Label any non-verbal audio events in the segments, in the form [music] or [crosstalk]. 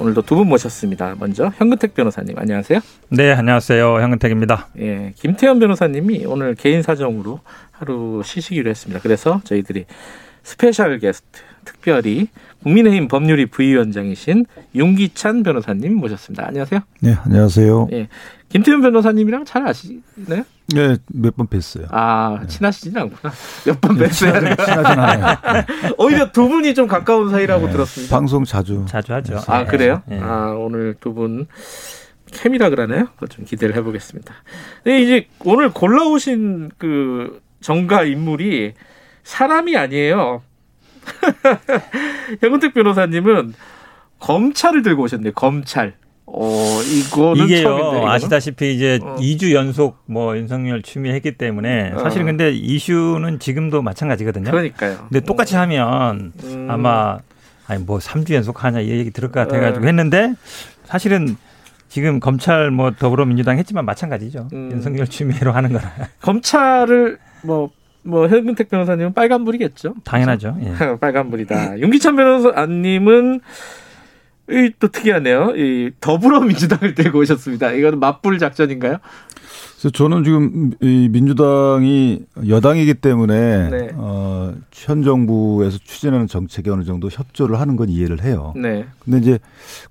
오늘도 두 분 모셨습니다. 먼저 현근택 변호사님 안녕하세요. 네, 안녕하세요. 현근택입니다. 예, 김태현 변호사님이 오늘 개인 사정으로 하루 쉬시기로 했습니다. 그래서 저희들이 special guest 특별히 국민의힘 법률위 부위원장이신 윤기찬 변호사님 모셨습니다. 안녕하세요. 네, 안녕하세요. 예, 김태현 변호사님이랑 잘 아시나요? 네, 몇 번 뵀어요. 아, 친하시진 않구나. 몇 번 뵀어요. 친하진, 친하진 않아요. 네. [laughs] 오히려 두 분이 좀 가까운 사이라고 네, 들었습니다. 방송 자주. 자주 하죠. 아, 그래요? 네. 아, 오늘 두분 케미라 그러나요? 그거 좀 기대를 해보겠습니다. 네, 이제 오늘 골라오신 그 정가 인물이 사람이 아니에요. [laughs] 현근택 변호사님은 검찰을 들고 오셨네요. 검찰. 어, 이거는 이게요 처음인데? 아시다시피 이제 어. 2주 연속 뭐 윤석열 추미했기 때문에 어. 사실은 근데 이슈는 지금도 마찬가지거든요. 그러니까요. 근데 똑같이 하면 음. 아마 아니 뭐 3주 연속 하냐 이 얘기 들을 것 같아 가지고 네. 했는데 사실은 지금 검찰 뭐 더불어민주당 했지만 마찬가지죠. 음. 윤석열 추미애로 하는 거라 [laughs] 검찰을 뭐, 뭐, 현근택 변호사님은 빨간불이겠죠? 당연하죠. 예. [laughs] 빨간불이다. 윤기찬 변호사님은 이, 또 특이하네요. 이 더불어민주당을 들고 오셨습니다. 이거는 맞불 작전인가요? 그래서 저는 지금 이 민주당이 여당이기 때문에 네. 어, 현 정부에서 추진하는 정책에 어느 정도 협조를 하는 건 이해를 해요. 네. 근데 이제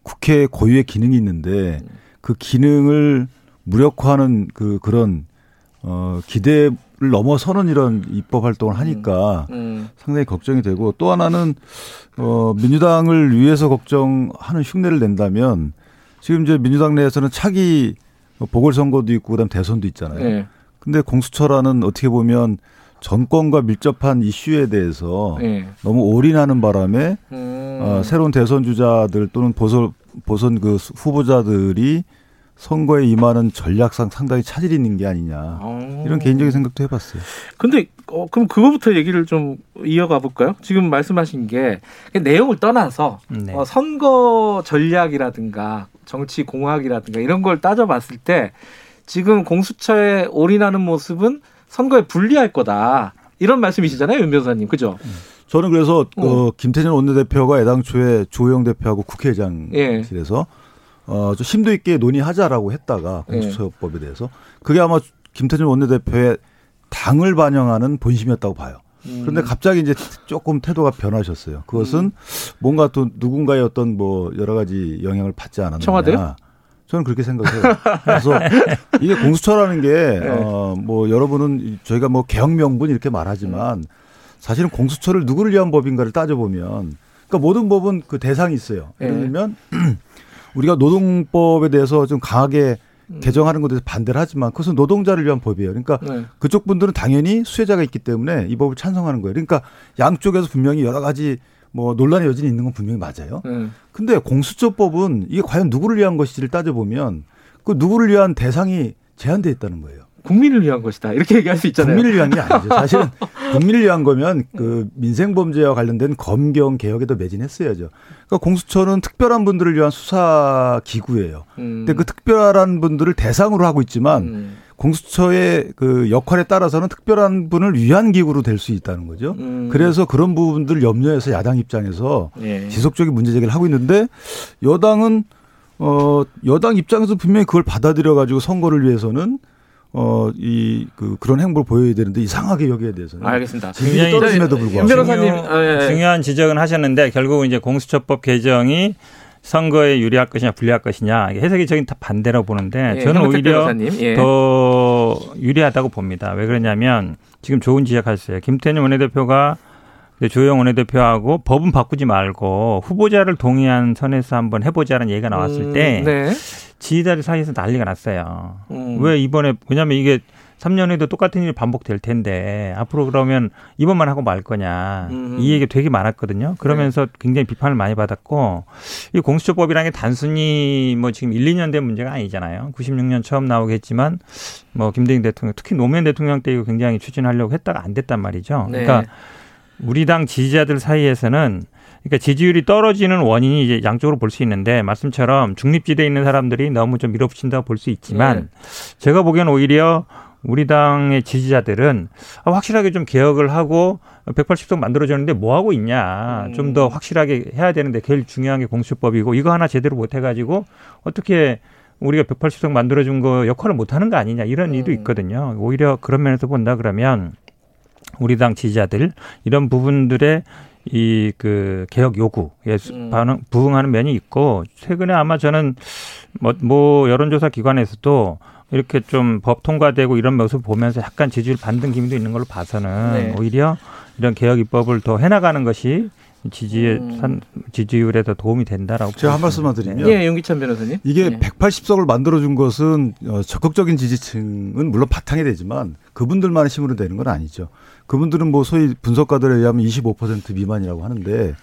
국회 고유의 기능이 있는데 그 기능을 무력화하는 그 그런 어 기대 를 넘어서는 이런 입법 활동을 하니까 음. 상당히 걱정이 되고 또 하나는 어 민주당을 위해서 걱정하는 흉내를 낸다면 지금 이제 민주당 내에서는 차기 보궐선거도 있고 그다음 대선도 있잖아요. 네. 근데 공수처라는 어떻게 보면 정권과 밀접한 이슈에 대해서 네. 너무 올인하는 바람에 음. 어, 새로운 대선 주자들 또는 보선 보선 그 후보자들이 선거에 임하는 전략상 상당히 차질이 있는 게 아니냐 어. 이런 개인적인 생각도 해봤어요. 근데 어, 그럼 그거부터 얘기를 좀 이어가 볼까요? 지금 말씀하신 게 내용을 떠나서 네. 어, 선거 전략이라든가 정치 공학이라든가 이런 걸 따져봤을 때 지금 공수처에 올인하는 모습은 선거에 불리할 거다. 이런 말씀이시잖아요, 윤 변호사님. 그죠? 저는 그래서 어. 어, 김태년 원내대표가 애당초에 조영 대표하고 국회의장실에서 어, 좀 심도 있게 논의하자라고 했다가 예. 공수처법에 대해서 그게 아마 김태년 원내대표의 당을 반영하는 본심이었다고 봐요. 음. 그런데 갑자기 이제 조금 태도가 변하셨어요. 그것은 뭔가 또 누군가의 어떤 뭐 여러 가지 영향을 받지 않았느냐. 청와대요? 저는 그렇게 생각해요. 그래서 [laughs] 이게 공수처라는 게, 네. 어, 뭐 여러분은 저희가 뭐 개혁명분 이렇게 말하지만 사실은 공수처를 누구를 위한 법인가를 따져보면 그러니까 모든 법은 그 대상이 있어요. 네. 예를 들면 우리가 노동법에 대해서 좀 강하게 개정하는 것에 대해서 반대를 하지만 그것은 노동자를 위한 법이에요. 그러니까 네. 그쪽 분들은 당연히 수혜자가 있기 때문에 이 법을 찬성하는 거예요. 그러니까 양쪽에서 분명히 여러 가지 뭐 논란의 여진이 있는 건 분명히 맞아요. 네. 근데 공수처법은 이게 과연 누구를 위한 것인지를 따져보면 그 누구를 위한 대상이 제한돼 있다는 거예요. 국민을 위한 것이다. 이렇게 얘기할 수 있잖아요. 국민을 위한 게 아니죠. [laughs] 사실은 국민을 위한 거면 그 민생 범죄와 관련된 검경 개혁에도 매진했어야죠. 그러니까 공수처는 특별한 분들을 위한 수사 기구예요. 음. 근데 그 특별한 분들을 대상으로 하고 있지만 음. 공수처의 그 역할에 따라서는 특별한 분을 위한 기구로 될 수 있다는 거죠. 음. 그래서 그런 부분들 염려해서 야당 입장에서 예. 지속적인 문제 제기를 하고 있는데 여당은 어 여당 입장에서 분명히 그걸 받아들여 가지고 선거를 위해서는 어 이 그 그런 행보를 보여야 되는데 이상하게 여기에 대해서는 알겠습니다. 굉장히 떨어짐에도 윤 불구하고 변호사님, 중요- 아, 예, 예. 중요한 지적은 하셨는데 결국은 이제 공수처법 개정이 선거에 유리할 것이냐 불리할 것이냐 해석이 저긴 다 반대라고 보는데 예, 저는 오히려 예. 더 유리하다고 봅니다. 왜 그러냐면 지금 좋은 지적하셨어요. 김태년 원내대표가 조영 원내대표하고 법은 바꾸지 말고 후보자를 동의한 선에서 한번 해보자는 얘기가 나왔을 음, 때 네. 지지자들 사이에서 난리가 났어요. 음. 왜 이번에 왜냐하면 이게 3년 후에도 똑같은 일이 반복될 텐데 앞으로 그러면 이번만 하고 말 거냐 음. 이 얘기 되게 많았거든요. 그러면서 굉장히 비판을 많이 받았고 이 공수처법이라는 게 단순히 뭐 지금 1, 2년 된 문제가 아니잖아요. 96년 처음 나오겠지만 뭐 김대중 대통령 특히 노무현 대통령 때 이거 굉장히 추진하려고 했다가 안 됐단 말이죠. 네. 그러니까 우리 당 지지자들 사이에서는 그러니까 지지율이 떨어지는 원인이 이제 양쪽으로 볼 수 있는데 말씀처럼 중립지대에 있는 사람들이 너무 좀 밀어붙인다고 볼 수 있지만 제가 보기엔 오히려 우리 당의 지지자들은 아, 확실하게 좀 개혁을 하고 180석 만들어졌는데 뭐 하고 있냐. 음. 좀더 확실하게 해야 되는데 제일 중요한 게 공수법이고 이거 하나 제대로 못 해가지고 어떻게 우리가 180석 만들어준 거 역할을 못 하는 거 아니냐 이런 일도 음. 있거든요. 오히려 그런 면에서 본다 그러면 우리 당 지지자들 이런 부분들의 이 그 개혁 요구에 수- 음. 반응 부응하는 면이 있고 최근에 아마 저는 뭐, 뭐 여론조사 기관에서도 이렇게 좀 법 통과되고 이런 모습 보면서 약간 지지율 반등 기미도 있는 걸로 봐서는 네. 오히려 이런 개혁 입법을 더 해나가는 것이 지지 음. 산 지지율에 더 도움이 된다라고 제가 한 말씀만. 드리면 예, 윤기찬 변호사님. 이게 네. 180석을 만들어준 것은 어, 적극적인 지지층은 물론 바탕이 되지만 그분들만의 힘으로 되는 건 아니죠. 그분들은 뭐 소위 분석가들에 의하면 25% 미만이라고 하는데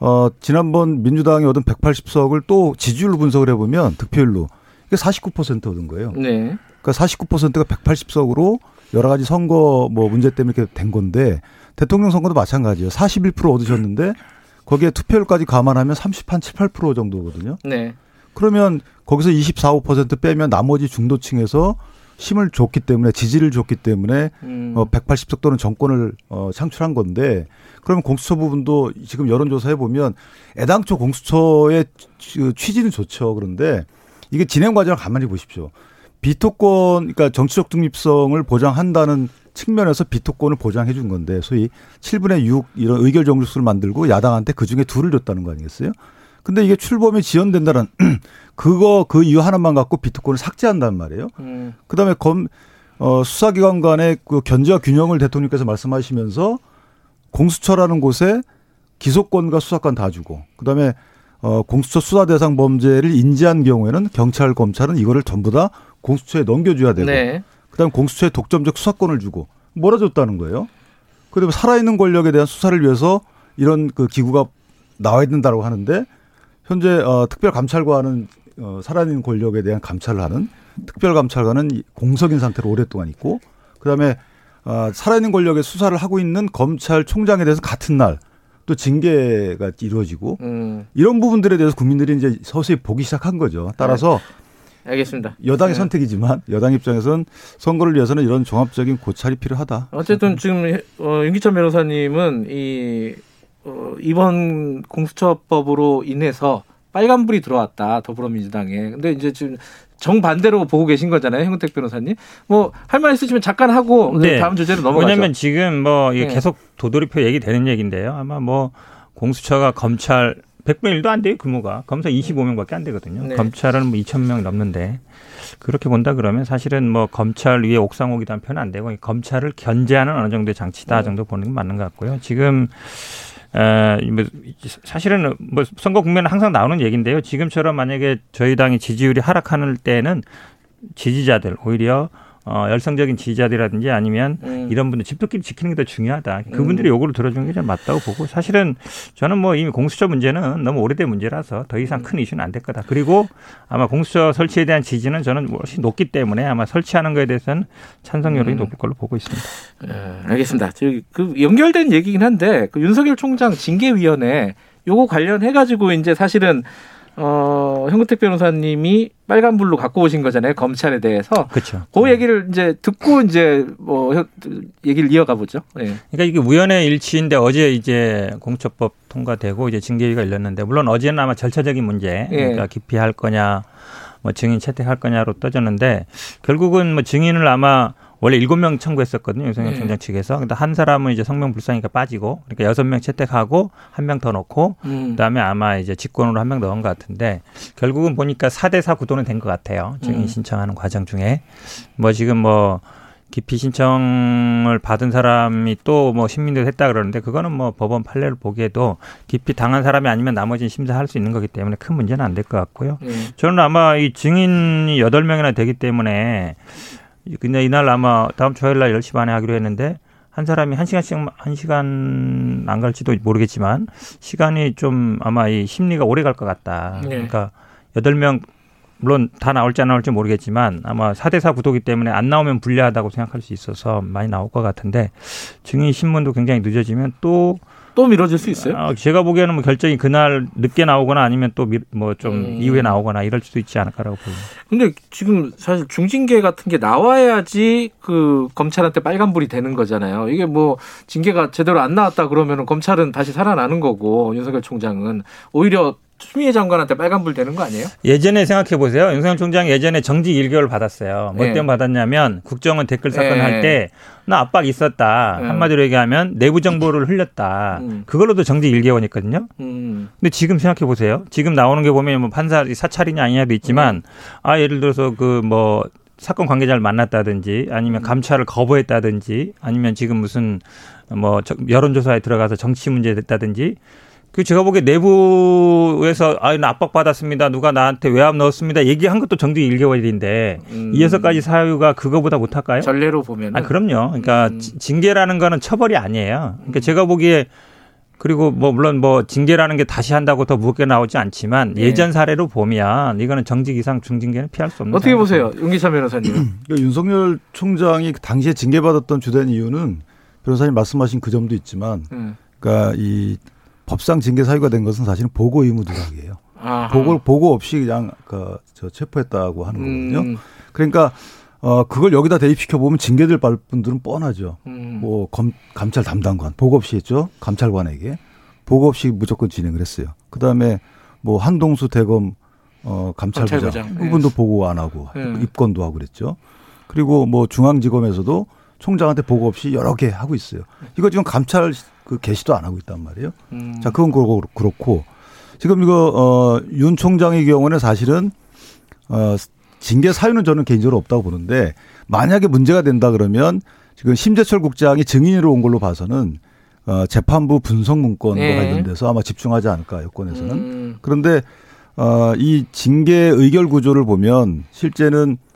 어, 지난번 민주당이 얻은 180석을 또 지지율로 분석을 해보면 득표율로 이게 49% 얻은 거예요. 네. 그러니까 49%가 180석으로 여러 가지 선거 뭐 문제 때문에 이렇게 된 건데 대통령 선거도 마찬가지예요. 41% 얻으셨는데 거기에 투표율까지 감안하면 30, 한 7, 8% 정도거든요. 네. 그러면 거기서 24, 5% 빼면 나머지 중도층에서 힘을 줬기 때문에 지지를 줬기 때문에 음. 어 180석 또는 정권을 어 창출한 건데 그러면 공수처 부분도 지금 여론조사 해 보면 애당초 공수처의 취- 취지는 좋죠. 그런데 이게 진행 과정을 가만히 보십시오. 비토권 그러니까 정치적 중립성을 보장한다는 측면에서 비토권을 보장해 준 건데 소위 7분의 6 이런 의결 정수를 만들고 야당한테 그 중에 둘을 줬다는 거 아니겠어요? 근데 이게 출범이 지연된다는 [clears throat] 그거 그 이유 하나만 갖고 비토권을 삭제한단 말이에요. 음. 그다음에 검 어, 수사기관 간의 그 견제와 균형을 대통령께서 말씀하시면서 공수처라는 곳에 기소권과 수사권 다 주고 그다음에 어, 공수처 수사 대상 범죄를 인지한 경우에는 경찰 검찰은 이거를 전부 다 공수처에 넘겨줘야 되고 네. 그다음 공수처에 독점적 수사권을 주고 몰아줬다는 거예요. 그다음에 살아있는 권력에 대한 수사를 위해서 이런 그 기구가 나와야 된다고 하는데 현재 어, 특별감찰관은 어, 살아있는 권력에 대한 감찰을 하는 특별감찰관은 이- 공석인 상태로 오랫동안 있고 그다음에 어, 살아있는 권력의 수사를 하고 있는 검찰총장에 대해서 같은 날 또 징계가 이루어지고 음. 이런 부분들에 대해서 국민들이 이제 서서히 보기 시작한 거죠. 따라서 알겠습니다. 여당의 네. 선택이지만 여당 입장에서는 선거를 위해서는 이런 종합적인 고찰이 필요하다. 어쨌든 지금 어, 윤기찬 변호사님은 이 어, 이번 공수처법으로 인해서 빨간불이 들어왔다 더불어민주당에. 근데 이제 지금 정반대로 보고 계신 거잖아요, 형택 변호사님. 뭐 할 말 있으시면 잠깐 하고 네. 다음 주제로 넘어가죠. 왜냐하면 지금 뭐 이게 네. 계속 도돌이표 얘기 되는 얘기인데요. 아마 뭐 공수처가 검찰 100분의 1도 안 돼요 규모가 검사 25명밖에 안 되거든요. 네. 검찰은 뭐 2천 명 넘는데 그렇게 본다 그러면 사실은 뭐 검찰 위에 옥상옥이라는 표현은 안 되고 검찰을 견제하는 어느 정도의 장치다 네. 정도 보는 게 맞는 것 같고요. 지금 에, 뭐 사실은 뭐 선거 국면은 항상 나오는 얘기인데요. 지금처럼 만약에 저희 당이 지지율이 하락하는 때는 지지자들 오히려 어, 열성적인 지지자들이라든지 아니면 음. 이런 분들 집토끼를 지키는 게 더 중요하다. 그분들이 요구를 들어주는 게좀 맞다고 보고 사실은 저는 뭐 이미 공수처 문제는 너무 오래된 문제라서 더 이상 큰 이슈는 안 될 거다. 그리고 아마 공수처 설치에 대한 지지는 저는 훨씬 높기 때문에 아마 설치하는 거에 대해서는 찬성 여론이 음. 높을 걸로 보고 있습니다. 예, 알겠습니다. 그 연결된 얘기긴 한데 그 윤석열 총장 징계위원회 요거 관련해 가지고 이제 사실은 어 형택 변호사님이 빨간불로 갖고 오신 거잖아요 검찰에 대해서 그렇죠. 그 얘기를 이제 듣고 이제 뭐 형- 얘기를 이어가 보죠. 예. 그러니까 이게 우연의 일치인데 어제 이제 공처법 통과되고 이제 징계위가 열렸는데 물론 어제는 아마 절차적인 문제, 예. 그러니까 기피할 거냐, 뭐 증인 채택할 거냐로 떠졌는데 결국은 뭐 증인을 아마 원래 일곱 명 청구했었거든요 윤석열 예. 총장 측에서. 근데 한 사람은 이제 성명 불상이니까 빠지고, 그러니까 여섯 명 채택하고 한 명 더 넣고 음. 그다음에 아마 이제 직권으로 한 명 넣은 것 같은데 결국은 보니까 4대4 구도는 된 것 같아요. 증인 음. 신청하는 과정 중에 뭐 지금 뭐 기피 신청을 받은 사람이 또 뭐 신민들 했다 그러는데 그거는 뭐 법원 판례를 보기에도 기피 당한 사람이 아니면 나머지는 심사할 수 있는 거기 때문에 큰 문제는 안 될 것 같고요. 예. 저는 아마 이 증인이 여덟 명이나 되기 때문에 근데 이날 아마 다음 주 화요일 날 10시 반에 하기로 했는데 한 사람이 한 시간씩 한 시간 안 갈지도 모르겠지만 시간이 좀 아마 이 심리가 오래 갈 것 같다. 네. 그러니까 여덟 명 물론 다 나올지 안 나올지 모르겠지만 아마 4대4 구도기 때문에 안 나오면 불리하다고 생각할 수 있어서 많이 나올 것 같은데 증인 신문도 굉장히 늦어지면 또 또 미뤄질 수 있어요? 아, 제가 보기에는 뭐 결정이 그날 늦게 나오거나 아니면 또 뭐좀 음. 이후에 나오거나 이럴 수도 있지 않을까라고 보입니다. 근데 지금 사실 중징계 같은 게 나와야지 그 검찰한테 빨간불이 되는 거잖아요. 이게 뭐 징계가 제대로 안 나왔다 그러면 검찰은 다시 살아나는 거고 윤석열 총장은 오히려 추미애 장관한테 빨간불 되는 거 아니에요? 예전에 생각해 보세요. 윤석열 총장 예전에 정직 1개월 받았어요. 뭐 네. 때문에 받았냐면 국정원 댓글 사건 네. 할때 나 압박 있었다. 네. 한마디로 얘기하면 내부 정보를 흘렸다. 음. 그걸로도 정직 1개월이었거든요. 음. 근데 지금 생각해 보세요. 지금 나오는 게 보면 뭐 판사 사찰이냐 아니냐도 있지만 아 예를 들어서 그뭐 사건 관계자를 만났다든지 아니면 감찰을 거부했다든지 아니면 지금 무슨 뭐 저- 여론조사에 들어가서 정치 문제 됐다든지 그 제가 보기에 내부에서 아, 나 압박 받았습니다. 누가 나한테 외압 넣었습니다. 얘기한 것도 정직 1개월인데 음. 이 여섯 가지 사유가 그거보다 못할까요? 전례로 보면 아, 그럼요. 그러니까 음. 지- 징계라는 거는 처벌이 아니에요. 그러니까 제가 보기에 그리고 뭐 물론 뭐 징계라는 게 다시 한다고 더 무겁게 나오지 않지만 네. 예전 사례로 보면 이거는 정직 이상 중징계는 피할 수 없는 어떻게. 보세요, 윤기찬 변호사님? [clears throat] 그러니까 윤석열 총장이 당시에 징계받았던 주된 이유는 변호사님 말씀하신 그 점도 있지만 음. 그러니까 이 법상 징계 사유가 된 것은 사실은 보고 의무 누락이에요. 아하. 보고 보고 없이 그냥 그저 체포했다고 하는 거거든요. 음. 그러니까 어 그걸 여기다 대입시켜 보면 징계될 분들은 뻔하죠. 음. 뭐 검, 감찰 담당관 보고 없이 했죠. 감찰관에게 보고 없이 무조건 진행을 했어요. 그 다음에 뭐 한동수 대검 어 감찰부장 감찰부장, 예. 그분도 보고 안 하고 예. 입건도 하고 그랬죠. 그리고 뭐 중앙지검에서도 총장한테 보고 없이 여러 개 하고 있어요. 이거 지금 감찰 그 개시도 안 하고 있단 말이에요. 음. 자, 그건 그렇고, 그렇고. 지금 이거, 어, 윤 총장의 경우는 사실은, 어, 징계 사유는 저는 개인적으로 없다고 보는데, 만약에 문제가 된다 그러면 지금 심재철 국장이 증인으로 온 걸로 봐서는, 어, 재판부 분석 문건과 네. 관련돼서 아마 집중하지 않을까, 여권에서는. 음. 그런데, 어, 이 징계 의결 구조를 보면 실제는 뭐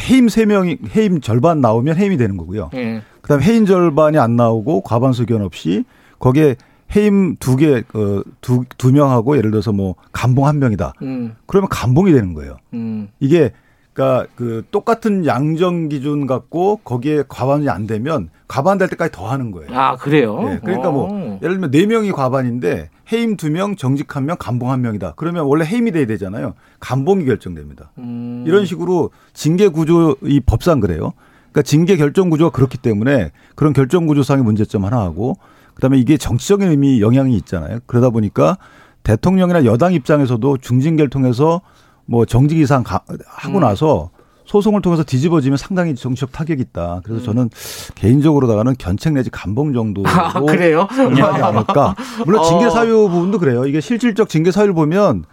해임 세명이 해임 절반 나오면 해임이 되는 거고요. 예. 그다음 에 해임 절반이 안 나오고 과반수 의견 없이 거기에 해임 두 개, 어, 두, 두 명하고 예를 들어서 뭐 감봉 한 명이다. 음. 그러면 감봉이 되는 거예요. 음. 이게 그러니까 그 똑같은 양정 기준 갖고 거기에 과반이 안 되면 과반 될 때까지 더 하는 거예요. 아 그래요? 예, 그러니까 뭐 어. 예를 들면 네 명이 과반인데 해임 두 명, 정직 한 명, 감봉 한 명이다. 그러면 원래 해임이 돼야 되잖아요. 감봉이 결정됩니다. 음. 이런 식으로 징계 구조 이 법상 그래요. 그러니까 징계 결정 구조가 그렇기 때문에 그런 결정 구조상의 문제점 하나 하고 그다음에 이게 정치적인 의미 영향이 있잖아요. 그러다 보니까 대통령이나 여당 입장에서도 중징계를 통해서 뭐 정직 이상 가- 하고 음. 나서 소송을 통해서 뒤집어지면 상당히 정치적 타격이 있다. 그래서 음. 저는 개인적으로다가는 견책 내지 감봉 정도로 아, 그래요? 하지 않을까. 물론 징계 어. 사유 부분도 그래요. 이게 실질적 징계 사유를 보면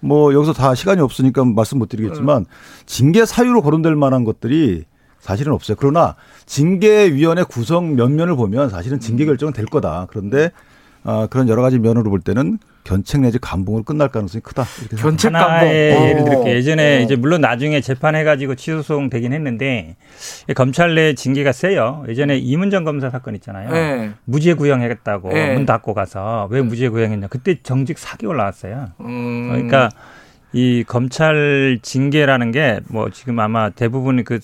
뭐 여기서 다 시간이 없으니까 말씀 못 드리겠지만 징계 사유로 거론될 만한 것들이 사실은 없어요. 그러나 징계위원회 구성 면면을 보면 사실은 징계 결정은 될 거다. 그런데 아, 그런 여러 가지 면으로 볼 때는 견책 내지 감봉으로 끝날 가능성이 크다. 견책 감봉. 어. 예를 들게 예전에 어. 이제 물론 나중에 재판해가지고 취소소송 되긴 했는데 검찰 내 징계가 세요. 예전에 이문정 검사 사건 있잖아요. 예. 무죄 구형했다고 네. 문 닫고 가서 왜 무죄 구형했냐. 그때 정직 4개월 나왔어요. 음. 그러니까 이 검찰 징계라는 게 뭐 지금 아마 대부분 그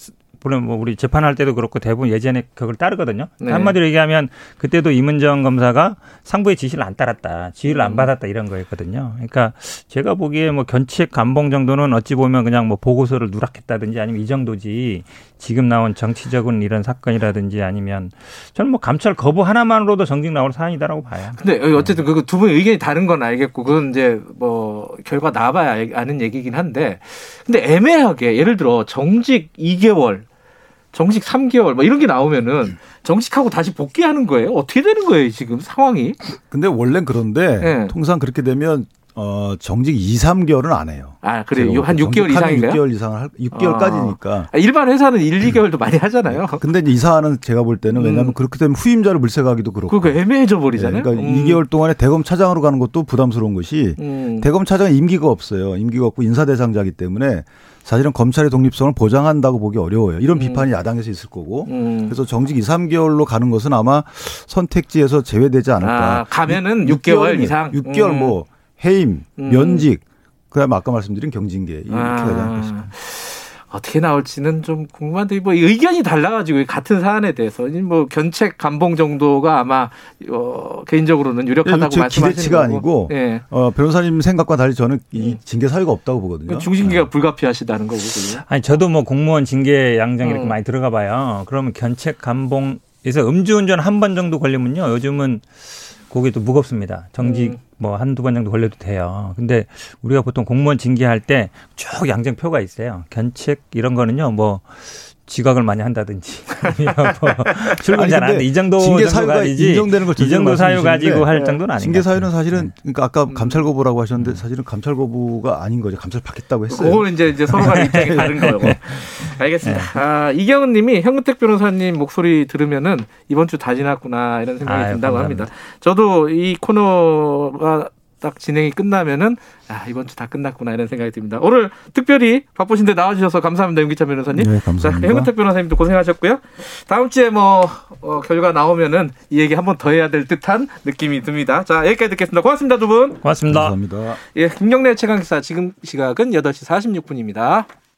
물론 뭐 우리 재판할 때도 그렇고 대부분 예전에 그걸 따르거든요. 네. 한마디로 얘기하면 그때도 이문정 검사가 상부의 지시를 안 따랐다, 지휘를 음. 안 받았다 이런 거였거든요. 그러니까 제가 보기에 뭐 견책 감봉 정도는 어찌 보면 그냥 뭐 보고서를 누락했다든지 아니면 이 정도지 지금 나온 정치적인 이런 사건이라든지 아니면 저는 뭐 감찰 거부 하나만으로도 정직 나올 사안이다라고 봐요. 근데 어쨌든 그 두 분의 의견이 다른 건 알겠고 그건 이제 뭐 결과 나와봐야 알- 아는 얘기긴 한데 근데 애매하게 예를 들어 정직 2개월 정직 3개월 뭐 이런 게 나오면은 정직하고 다시 복귀하는 거예요? 어떻게 되는 거예요 지금 상황이? 근데 원래는 그런데 네. 통상 그렇게 되면 어, 정직 2, 3개월은 안 해요. 아, 그래요? 한볼 때. 6개월 이상인가요? 6개월 이상을 할, 6개월까지니까. 아, 일반 회사는 1, 2개월도 많이 하잖아요. 근데 이제 이 사안은 제가 볼 때는 왜냐하면 음. 그렇게 되면 후임자를 물색하기도 그렇고. 그거 애매해져 버리잖아요. 네, 그러니까 음. 2개월 동안에 대검 차장으로 가는 것도 부담스러운 것이 음. 대검 차장은 임기가 없어요. 임기가 없고 인사 대상자이기 때문에 사실은 검찰의 독립성을 보장한다고 보기 어려워요. 이런 음. 비판이 야당에서 있을 거고. 음. 그래서 정직 2, 3개월로 가는 것은 아마 선택지에서 제외되지 않을까. 아, 가면은 6개월 이상? 6개월 음. 뭐 해임, 음. 면직, 그다음에 아까 말씀드린 경징계 이렇게 가지 않을까 싶습니다. 아, 어떻게 나올지는 좀 궁금한데 뭐 의견이 달라가지고 같은 사안에 대해서 뭐 견책 감봉 정도가 아마 어, 개인적으로는 유력하다고 제 말씀하시는 기대치가 거고. 아니고 예. 어, 변호사님 생각과 달리 저는 이 음. 징계 사유가 없다고 보거든요. 그 중심계가 불가피하시다는 거고 그죠? 아니 저도 뭐 공무원 징계 양장 이렇게 음. 많이 들어가 봐요. 그러면 견책 감봉에서 음주운전 한 번 정도 걸리면요. 요즘은 또 무겁습니다. 정직 음. 뭐 한두 번 정도 걸려도 돼요. 근데 우리가 보통 공무원 징계할 때 쭉 양정표가 있어요. 견책 이런 거는요. 뭐 지각을 많이 한다든지 [laughs] 뭐 출근 잘안 근데 돼. 이 정도 징계 사유가 가지지. 인정되는 걸이 정도 사유 가지고 할 정도는 아니에요. 징계 사유는 사실은 네. 그러니까 아까 음. 감찰 거부라고 하셨는데 사실은 감찰 거부가 아닌 거죠. 감찰 받겠다고 했어요. 그거는 이제 이제 서로가 입장이 다른 거고. 알겠습니다. 아, 이경은 님이 현근택 변호사님 목소리 들으면은 이번 주 다 지났구나 이런 생각이 아유, 든다고 감사합니다. 합니다. 저도 이 코너가 딱 진행이 끝나면은 아, 이번 주 다 끝났구나 이런 생각이 듭니다. 오늘 특별히 바쁘신데 나와주셔서 감사합니다. 윤기찬 변호사님. 네, 자, 감사합니다. 현근택 변호사님도 고생하셨고요. 다음 주에 뭐 어, 결과 나오면은 이 얘기 한번 더 해야 될 듯한 느낌이 듭니다. 자, 여기까지 듣겠습니다. 고맙습니다, 두 분. 고맙습니다. 감사합니다. 예, 김경래 최강 기사 지금 시각은 8시 46분입니다.